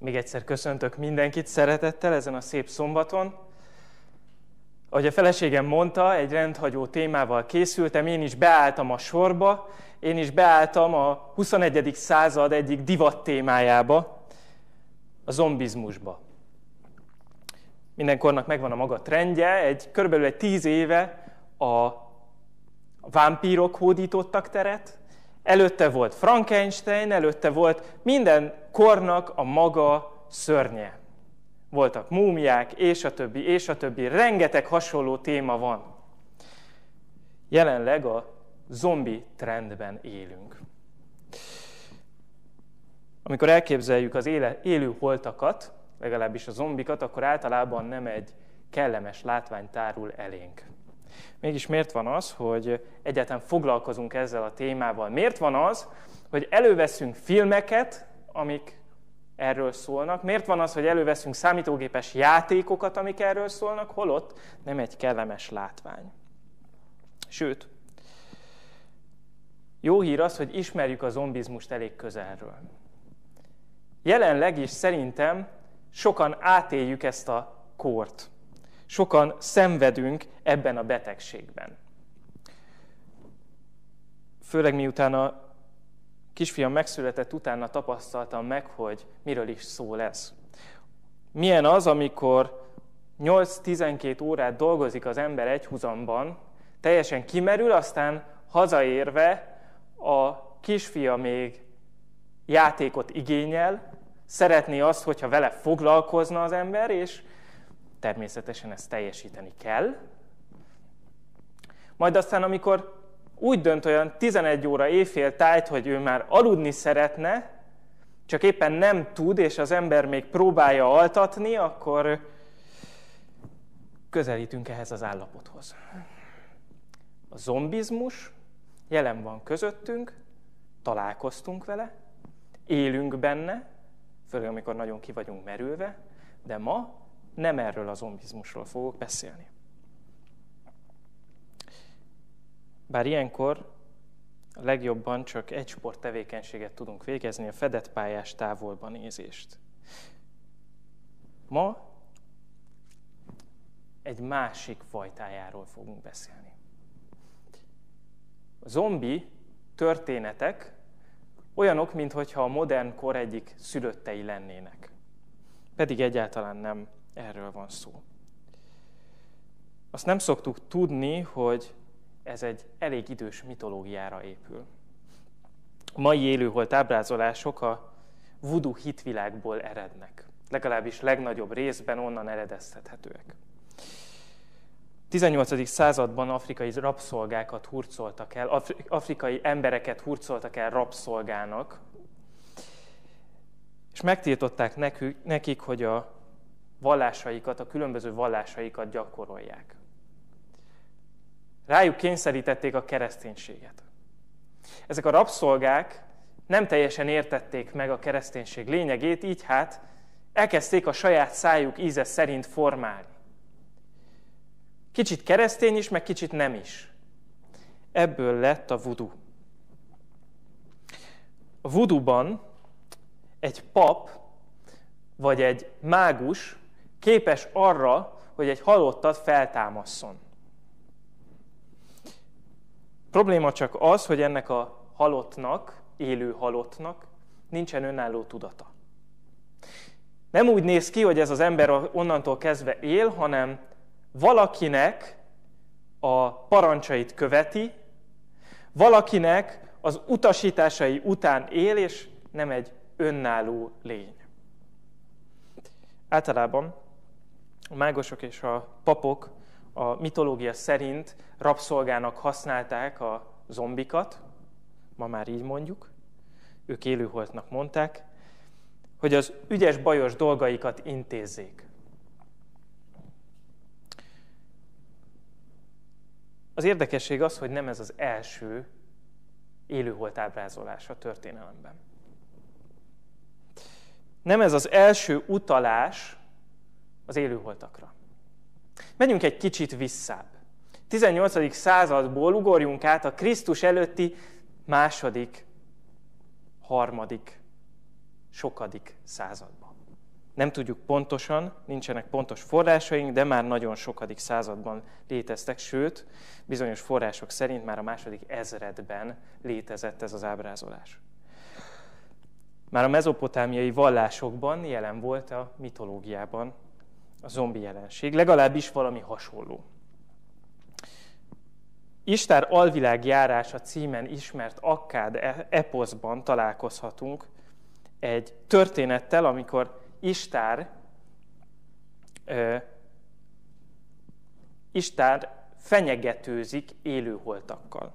Még egyszer köszöntök mindenkit szeretettel ezen a szép szombaton. Ahogy a feleségem mondta, egy rendhagyó témával készültem, én is beálltam a sorba, én is beálltam a 21. század egyik divat témájába, a zombizmusba. Mindenkornak megvan a maga trendje, egy, körülbelül egy tíz éve a vámpírok hódítottak teret, Előtte volt Frankenstein, előtte volt minden kornak a maga szörnye. Voltak múmiák, és a többi, és a többi. Rengeteg hasonló téma van. Jelenleg a zombi trendben élünk. Amikor elképzeljük az éle, élő holtakat, legalábbis a zombikat, akkor általában nem egy kellemes látvány tárul elénk. Mégis miért van az, hogy egyáltalán foglalkozunk ezzel a témával? Miért van az, hogy előveszünk filmeket, amik erről szólnak? Miért van az, hogy előveszünk számítógépes játékokat, amik erről szólnak, holott nem egy kellemes látvány? Sőt, jó hír az, hogy ismerjük a zombizmust elég közelről. Jelenleg is szerintem sokan átéljük ezt a kort sokan szenvedünk ebben a betegségben. Főleg miután a kisfiam megszületett, utána tapasztaltam meg, hogy miről is szól ez. Milyen az, amikor 8-12 órát dolgozik az ember egyhuzamban, teljesen kimerül, aztán hazaérve a kisfia még játékot igényel, szeretné azt, hogyha vele foglalkozna az ember, és természetesen ezt teljesíteni kell. Majd aztán, amikor úgy dönt olyan 11 óra éjfél tájt, hogy ő már aludni szeretne, csak éppen nem tud, és az ember még próbálja altatni, akkor közelítünk ehhez az állapothoz. A zombizmus jelen van közöttünk, találkoztunk vele, élünk benne, főleg amikor nagyon ki vagyunk merülve, de ma nem erről a zombizmusról fogok beszélni. Bár ilyenkor a legjobban csak egy sporttevékenységet tudunk végezni, a fedett pályás távolba nézést. Ma egy másik fajtájáról fogunk beszélni. A zombi történetek olyanok, mintha a modern kor egyik szülöttei lennének. Pedig egyáltalán nem Erről van szó. Azt nem szoktuk tudni, hogy ez egy elég idős mitológiára épül. A mai élőholt ábrázolások a voodoo hitvilágból erednek. Legalábbis legnagyobb részben onnan eredeztethetőek. 18. században afrikai rabszolgákat hurcoltak el, afrikai embereket hurcoltak el rabszolgának, és megtiltották nekik, hogy a vallásaikat, a különböző vallásaikat gyakorolják. Rájuk kényszerítették a kereszténységet. Ezek a rabszolgák nem teljesen értették meg a kereszténység lényegét, így hát elkezdték a saját szájuk íze szerint formálni. Kicsit keresztény is, meg kicsit nem is. Ebből lett a vudu. A vuduban egy pap vagy egy mágus képes arra, hogy egy halottat feltámasszon. Probléma csak az, hogy ennek a halottnak, élő halottnak nincsen önálló tudata. Nem úgy néz ki, hogy ez az ember onnantól kezdve él, hanem valakinek a parancsait követi, valakinek az utasításai után él, és nem egy önálló lény. Általában a mágosok és a papok a mitológia szerint rabszolgának használták a zombikat, ma már így mondjuk, ők élőholtnak mondták, hogy az ügyes bajos dolgaikat intézzék. Az érdekesség az, hogy nem ez az első élőholt ábrázolás a történelemben. Nem ez az első utalás az élőholtakra. Menjünk egy kicsit visszább. 18. századból ugorjunk át a Krisztus előtti második, harmadik, sokadik századba. Nem tudjuk pontosan, nincsenek pontos forrásaink, de már nagyon sokadik században léteztek, sőt, bizonyos források szerint már a második ezredben létezett ez az ábrázolás. Már a mezopotámiai vallásokban jelen volt a mitológiában a zombi jelenség, legalábbis valami hasonló. Istár alvilág járása címen ismert Akkád e- eposzban találkozhatunk egy történettel, amikor Istár, ö, Istár fenyegetőzik élőholtakkal.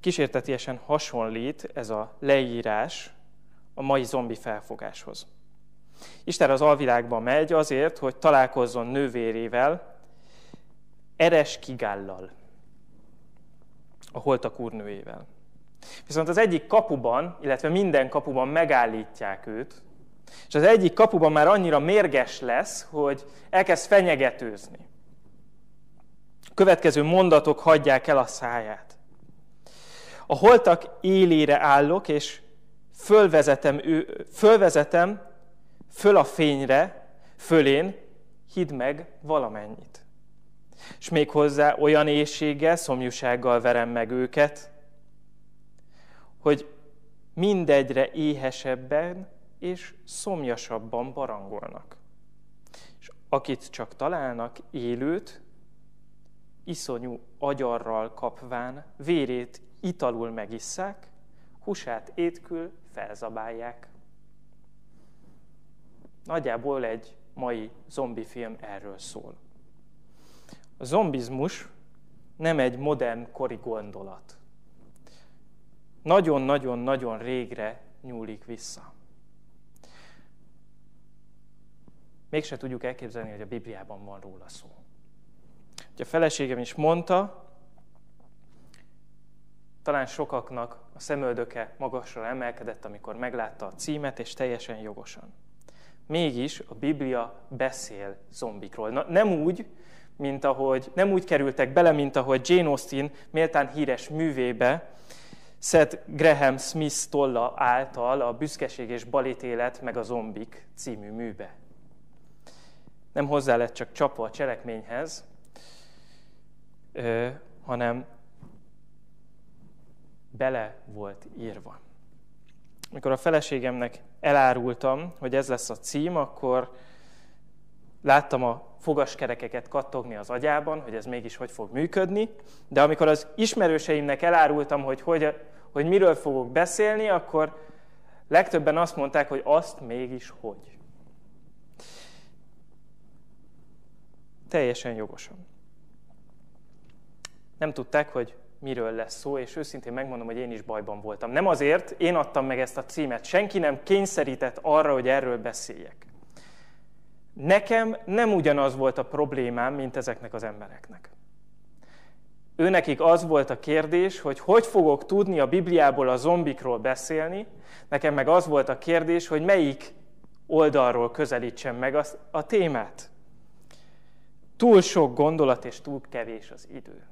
Kísértetiesen hasonlít ez a leírás a mai zombi felfogáshoz. Isten az alvilágba megy azért, hogy találkozzon nővérével, Eres Kigállal, a holtak úrnőjével. Viszont az egyik kapuban, illetve minden kapuban megállítják őt, és az egyik kapuban már annyira mérges lesz, hogy elkezd fenyegetőzni. Következő mondatok hagyják el a száját. A holtak élére állok, és fölvezetem, ő, fölvezetem föl a fényre, fölén, hidd meg valamennyit. És még hozzá olyan éjséggel, szomjúsággal verem meg őket, hogy mindegyre éhesebben és szomjasabban barangolnak. És akit csak találnak, élőt, iszonyú agyarral kapván, vérét italul megisszák, húsát étkül felzabálják. Nagyjából egy mai zombi film erről szól. A zombizmus nem egy modern kori gondolat. Nagyon-nagyon-nagyon régre nyúlik vissza. Mégse tudjuk elképzelni, hogy a Bibliában van róla szó. Ugye a feleségem is mondta, talán sokaknak a szemöldöke magasra emelkedett, amikor meglátta a címet, és teljesen jogosan. Mégis a Biblia beszél zombikról. Na, nem úgy, mint ahogy, nem úgy kerültek bele, mint ahogy Jane Austen méltán híres művébe, Seth Graham Smith tolla által a Büszkeség és Balítélet meg a Zombik című műbe. Nem hozzá lett csak csapva a cselekményhez, hanem bele volt írva. Mikor a feleségemnek elárultam, hogy ez lesz a cím, akkor láttam a fogaskerekeket kattogni az agyában, hogy ez mégis hogy fog működni, de amikor az ismerőseimnek elárultam, hogy, hogy, hogy miről fogok beszélni, akkor legtöbben azt mondták, hogy azt mégis hogy. Teljesen jogosan. Nem tudták, hogy miről lesz szó, és őszintén megmondom, hogy én is bajban voltam. Nem azért, én adtam meg ezt a címet, senki nem kényszerített arra, hogy erről beszéljek. Nekem nem ugyanaz volt a problémám, mint ezeknek az embereknek. Őnekik az volt a kérdés, hogy hogy fogok tudni a Bibliából a zombikról beszélni, nekem meg az volt a kérdés, hogy melyik oldalról közelítsem meg a témát. Túl sok gondolat és túl kevés az idő.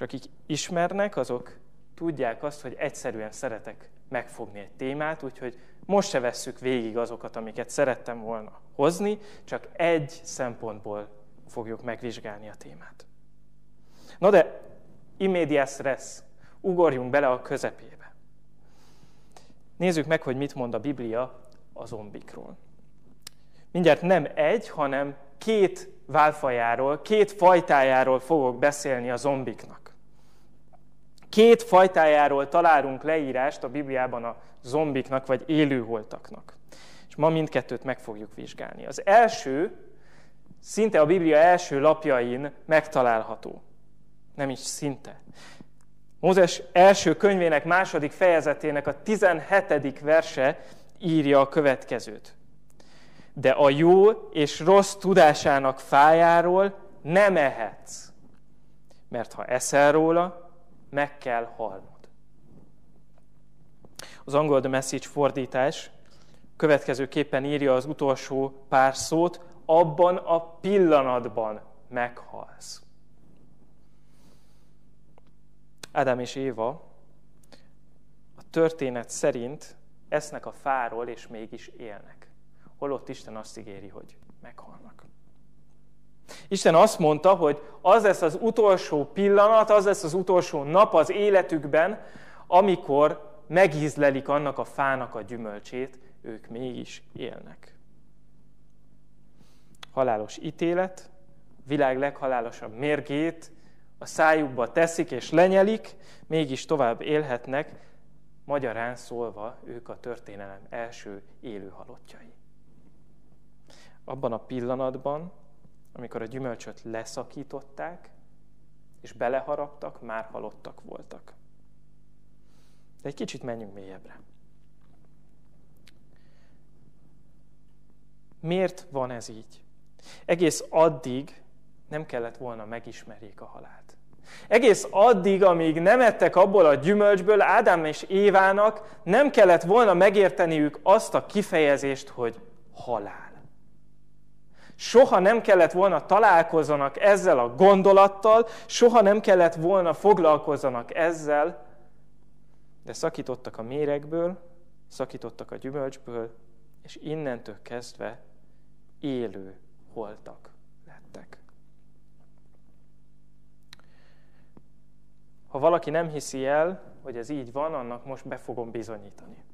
És akik ismernek, azok tudják azt, hogy egyszerűen szeretek megfogni egy témát, úgyhogy most se vesszük végig azokat, amiket szerettem volna hozni, csak egy szempontból fogjuk megvizsgálni a témát. Na de, immédiás stressz, ugorjunk bele a közepébe. Nézzük meg, hogy mit mond a Biblia a zombikról. Mindjárt nem egy, hanem két válfajáról, két fajtájáról fogok beszélni a zombiknak. Két fajtájáról találunk leírást a Bibliában a zombiknak vagy élőholtaknak. És ma mindkettőt meg fogjuk vizsgálni. Az első, szinte a Biblia első lapjain megtalálható. Nem is szinte. Mózes első könyvének második fejezetének a 17. verse írja a következőt. De a jó és rossz tudásának fájáról nem ehetsz, mert ha eszel róla, meg kell halnod. Az angol The Message fordítás következőképpen írja az utolsó pár szót, abban a pillanatban meghalsz. Ádám és Éva a történet szerint esznek a fáról, és mégis élnek. Holott Isten azt ígéri, hogy meghalnak. Isten azt mondta, hogy az lesz az utolsó pillanat, az lesz az utolsó nap az életükben, amikor megízlelik annak a fának a gyümölcsét, ők mégis élnek. Halálos ítélet, világ leghalálosabb mérgét a szájukba teszik és lenyelik, mégis tovább élhetnek, magyarán szólva ők a történelem első élő halottjai. Abban a pillanatban, amikor a gyümölcsöt leszakították, és beleharaptak, már halottak voltak. De egy kicsit menjünk mélyebbre. Miért van ez így? Egész addig nem kellett volna megismerjék a halált. Egész addig, amíg nem ettek abból a gyümölcsből, Ádám és Évának nem kellett volna megérteniük azt a kifejezést, hogy halál. Soha nem kellett volna találkozzanak ezzel a gondolattal, soha nem kellett volna foglalkozzanak ezzel, de szakítottak a méregből, szakítottak a gyümölcsből, és innentől kezdve élő holtak lettek. Ha valaki nem hiszi el, hogy ez így van, annak most be fogom bizonyítani.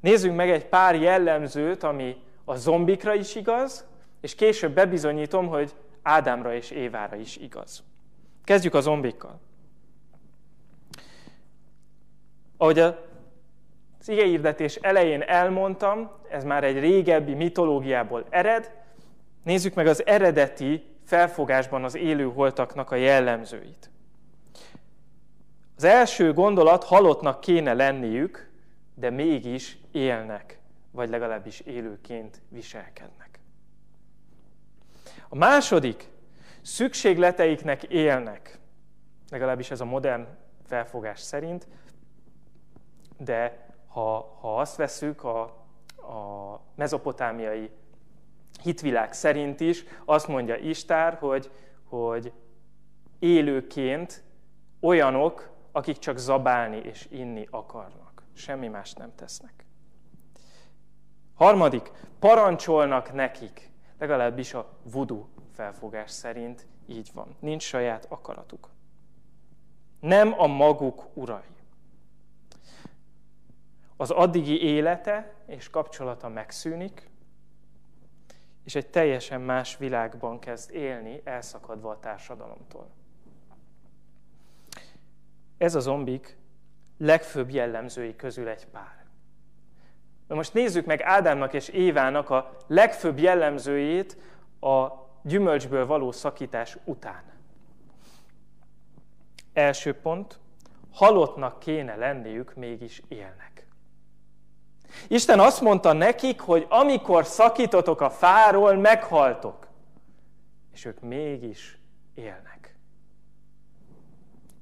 Nézzünk meg egy pár jellemzőt, ami a zombikra is igaz, és később bebizonyítom, hogy Ádámra és Évára is igaz. Kezdjük a zombikkal. Ahogy az igeírdetés elején elmondtam, ez már egy régebbi mitológiából ered, nézzük meg az eredeti felfogásban az élő holtaknak a jellemzőit. Az első gondolat halottnak kéne lenniük, de mégis élnek, vagy legalábbis élőként viselkednek. A második, szükségleteiknek élnek, legalábbis ez a modern felfogás szerint, de ha, ha azt veszük a, a mezopotámiai hitvilág szerint is, azt mondja Istár, hogy, hogy élőként olyanok, akik csak zabálni és inni akarnak. Semmi más nem tesznek. Harmadik, parancsolnak nekik, legalábbis a vudu felfogás szerint így van. Nincs saját akaratuk. Nem a maguk urai. Az addigi élete és kapcsolata megszűnik, és egy teljesen más világban kezd élni, elszakadva a társadalomtól. Ez a zombik legfőbb jellemzői közül egy pár. Na most nézzük meg Ádámnak és Évának a legfőbb jellemzőjét a gyümölcsből való szakítás után. Első pont, halottnak kéne lenniük, mégis élnek. Isten azt mondta nekik, hogy amikor szakítotok a fáról, meghaltok. És ők mégis élnek.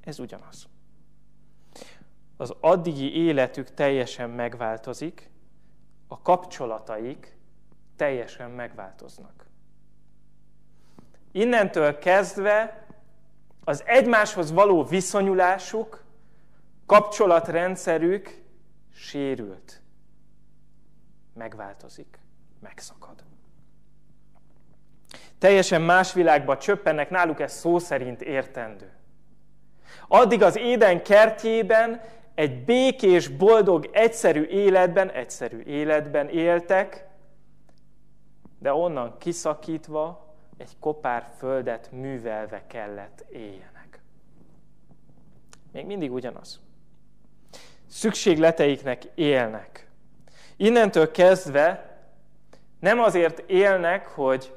Ez ugyanaz az addigi életük teljesen megváltozik, a kapcsolataik teljesen megváltoznak. Innentől kezdve az egymáshoz való viszonyulásuk, kapcsolatrendszerük sérült, megváltozik, megszakad. Teljesen más világba csöppennek, náluk ez szó szerint értendő. Addig az éden kertjében egy békés, boldog, egyszerű életben, egyszerű életben éltek, de onnan kiszakítva egy kopár földet művelve kellett éljenek. Még mindig ugyanaz. Szükségleteiknek élnek. Innentől kezdve nem azért élnek, hogy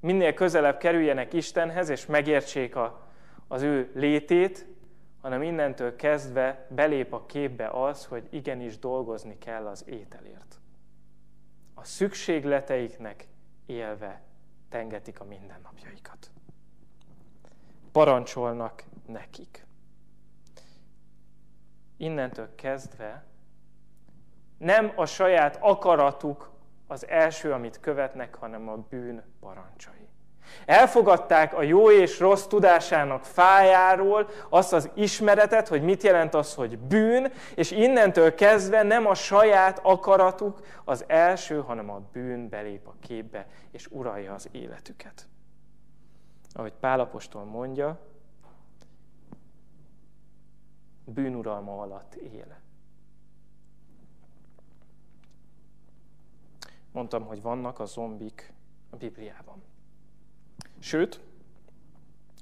minél közelebb kerüljenek Istenhez, és megértsék a, az ő létét, hanem innentől kezdve belép a képbe az, hogy igenis dolgozni kell az ételért. A szükségleteiknek élve tengetik a mindennapjaikat. Parancsolnak nekik. Innentől kezdve nem a saját akaratuk az első, amit követnek, hanem a bűn parancsai. Elfogadták a jó és rossz tudásának fájáról azt az ismeretet, hogy mit jelent az, hogy bűn, és innentől kezdve nem a saját akaratuk az első, hanem a bűn belép a képbe, és uralja az életüket. Ahogy Pálapostól mondja, bűnuralma alatt él. Mondtam, hogy vannak a zombik a Bibliában. Sőt,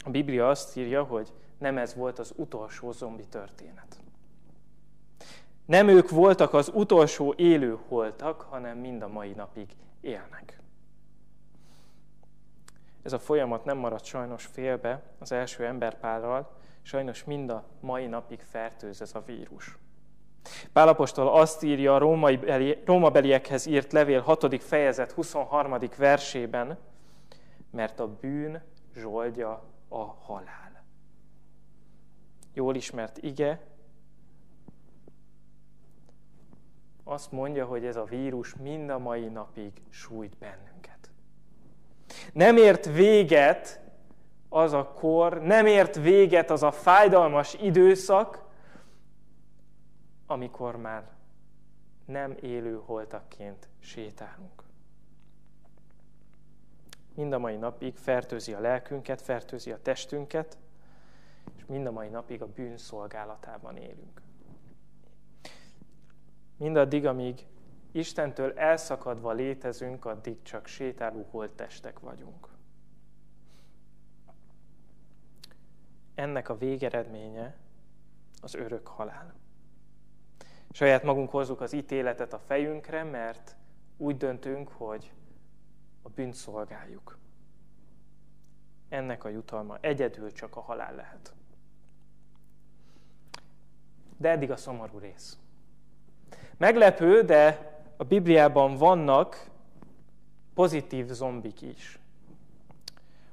a Biblia azt írja, hogy nem ez volt az utolsó zombi történet. Nem ők voltak az utolsó élő holtak, hanem mind a mai napig élnek. Ez a folyamat nem maradt sajnos félbe az első emberpárral, sajnos mind a mai napig fertőz ez a vírus. Pálapostól azt írja a római beli, rómabeliekhez írt levél 6. fejezet 23. versében, mert a bűn zsoldja a halál. Jól ismert ige, azt mondja, hogy ez a vírus mind a mai napig sújt bennünket. Nem ért véget az a kor, nem ért véget az a fájdalmas időszak, amikor már nem élő holtakként sétálunk. Mind a mai napig fertőzi a lelkünket, fertőzi a testünket, és mind a mai napig a bűn szolgálatában élünk. Mindaddig, amíg Istentől elszakadva létezünk, addig csak sétáló holttestek vagyunk. Ennek a végeredménye az örök halál. Saját magunk hozzuk az ítéletet a fejünkre, mert úgy döntünk, hogy a bűnt szolgáljuk. Ennek a jutalma egyedül csak a halál lehet. De eddig a szomorú rész. Meglepő, de a Bibliában vannak pozitív zombik is.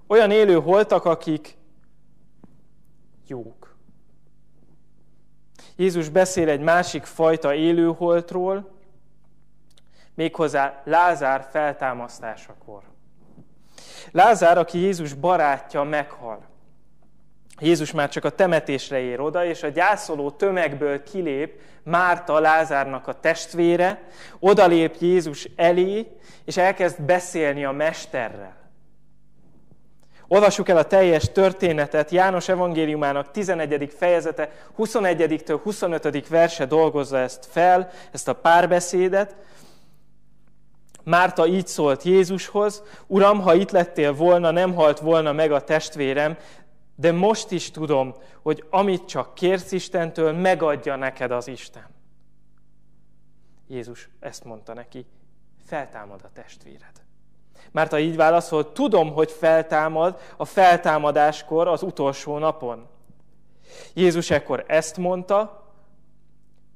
Olyan élő holtak, akik jók. Jézus beszél egy másik fajta élőholtról, méghozzá Lázár feltámasztásakor. Lázár, aki Jézus barátja, meghal. Jézus már csak a temetésre ér oda, és a gyászoló tömegből kilép Márta, Lázárnak a testvére, odalép Jézus elé, és elkezd beszélni a mesterrel. Olvassuk el a teljes történetet, János evangéliumának 11. fejezete, 21-től 25. verse dolgozza ezt fel, ezt a párbeszédet. Márta így szólt Jézushoz, Uram, ha itt lettél volna, nem halt volna meg a testvérem, de most is tudom, hogy amit csak kérsz Istentől, megadja neked az Isten. Jézus ezt mondta neki, feltámad a testvéred. Márta így válaszolt, tudom, hogy feltámad a feltámadáskor az utolsó napon. Jézus ekkor ezt mondta,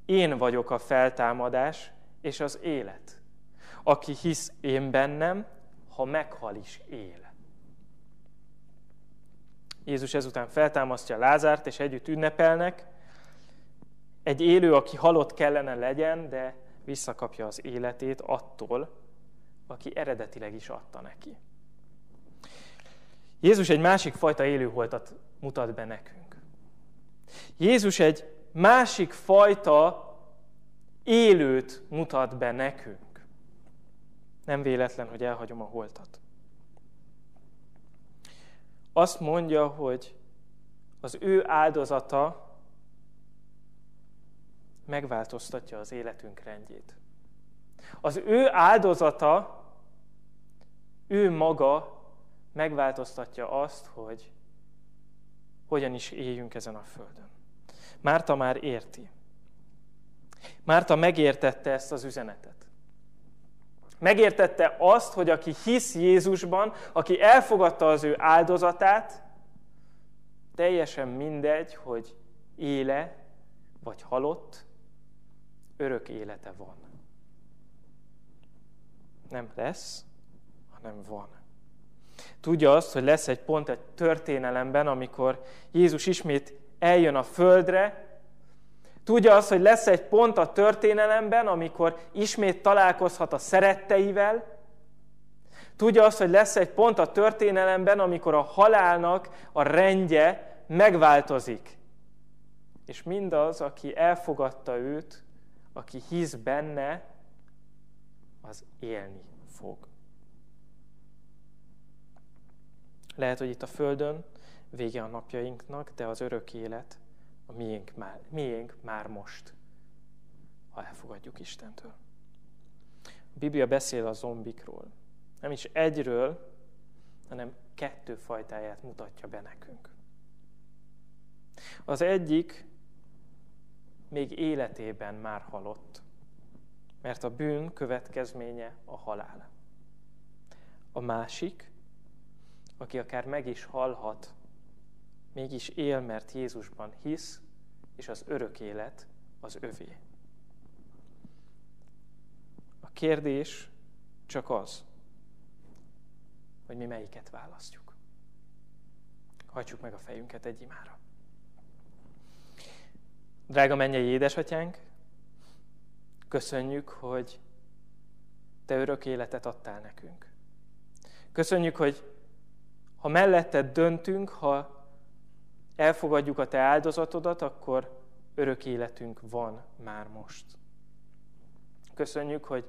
én vagyok a feltámadás és az élet. Aki hisz én bennem, ha meghal is él. Jézus ezután feltámasztja Lázárt, és együtt ünnepelnek. Egy élő, aki halott kellene legyen, de visszakapja az életét attól, aki eredetileg is adta neki. Jézus egy másik fajta élőholtat mutat be nekünk. Jézus egy másik fajta élőt mutat be nekünk. Nem véletlen, hogy elhagyom a holtat. Azt mondja, hogy az ő áldozata megváltoztatja az életünk rendjét. Az ő áldozata ő maga megváltoztatja azt, hogy hogyan is éljünk ezen a földön. Márta már érti. Márta megértette ezt az üzenetet. Megértette azt, hogy aki hisz Jézusban, aki elfogadta az ő áldozatát, teljesen mindegy, hogy éle vagy halott, örök élete van. Nem lesz, hanem van. Tudja azt, hogy lesz egy pont egy történelemben, amikor Jézus ismét eljön a földre, Tudja azt, hogy lesz egy pont a történelemben, amikor ismét találkozhat a szeretteivel. Tudja azt, hogy lesz egy pont a történelemben, amikor a halálnak a rendje megváltozik. És mindaz, aki elfogadta őt, aki hisz benne, az élni fog. Lehet, hogy itt a Földön vége a napjainknak, de az örök élet a miénk már, miénk már most, ha elfogadjuk Istentől. A Biblia beszél a zombikról. Nem is egyről, hanem kettő fajtáját mutatja be nekünk. Az egyik még életében már halott, mert a bűn következménye a halál. A másik, aki akár meg is halhat, mégis él, mert Jézusban hisz, és az örök élet az övé. A kérdés csak az, hogy mi melyiket választjuk. Hajtsuk meg a fejünket egy imára. Drága mennyei édesatyánk, köszönjük, hogy Te örök életet adtál nekünk. Köszönjük, hogy ha melletted döntünk, ha elfogadjuk a Te áldozatodat, akkor örök életünk van már most. Köszönjük, hogy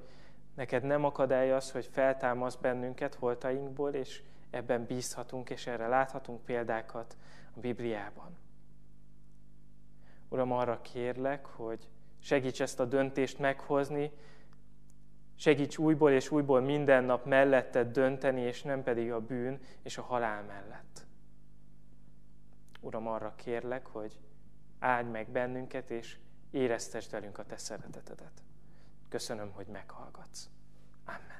neked nem akadály az, hogy feltámasz bennünket holtainkból, és ebben bízhatunk, és erre láthatunk példákat a Bibliában. Uram, arra kérlek, hogy segíts ezt a döntést meghozni, segíts újból és újból minden nap melletted dönteni, és nem pedig a bűn és a halál mellett. Uram, arra kérlek, hogy áld meg bennünket, és éreztesd velünk a te szeretetedet. Köszönöm, hogy meghallgatsz. Amen.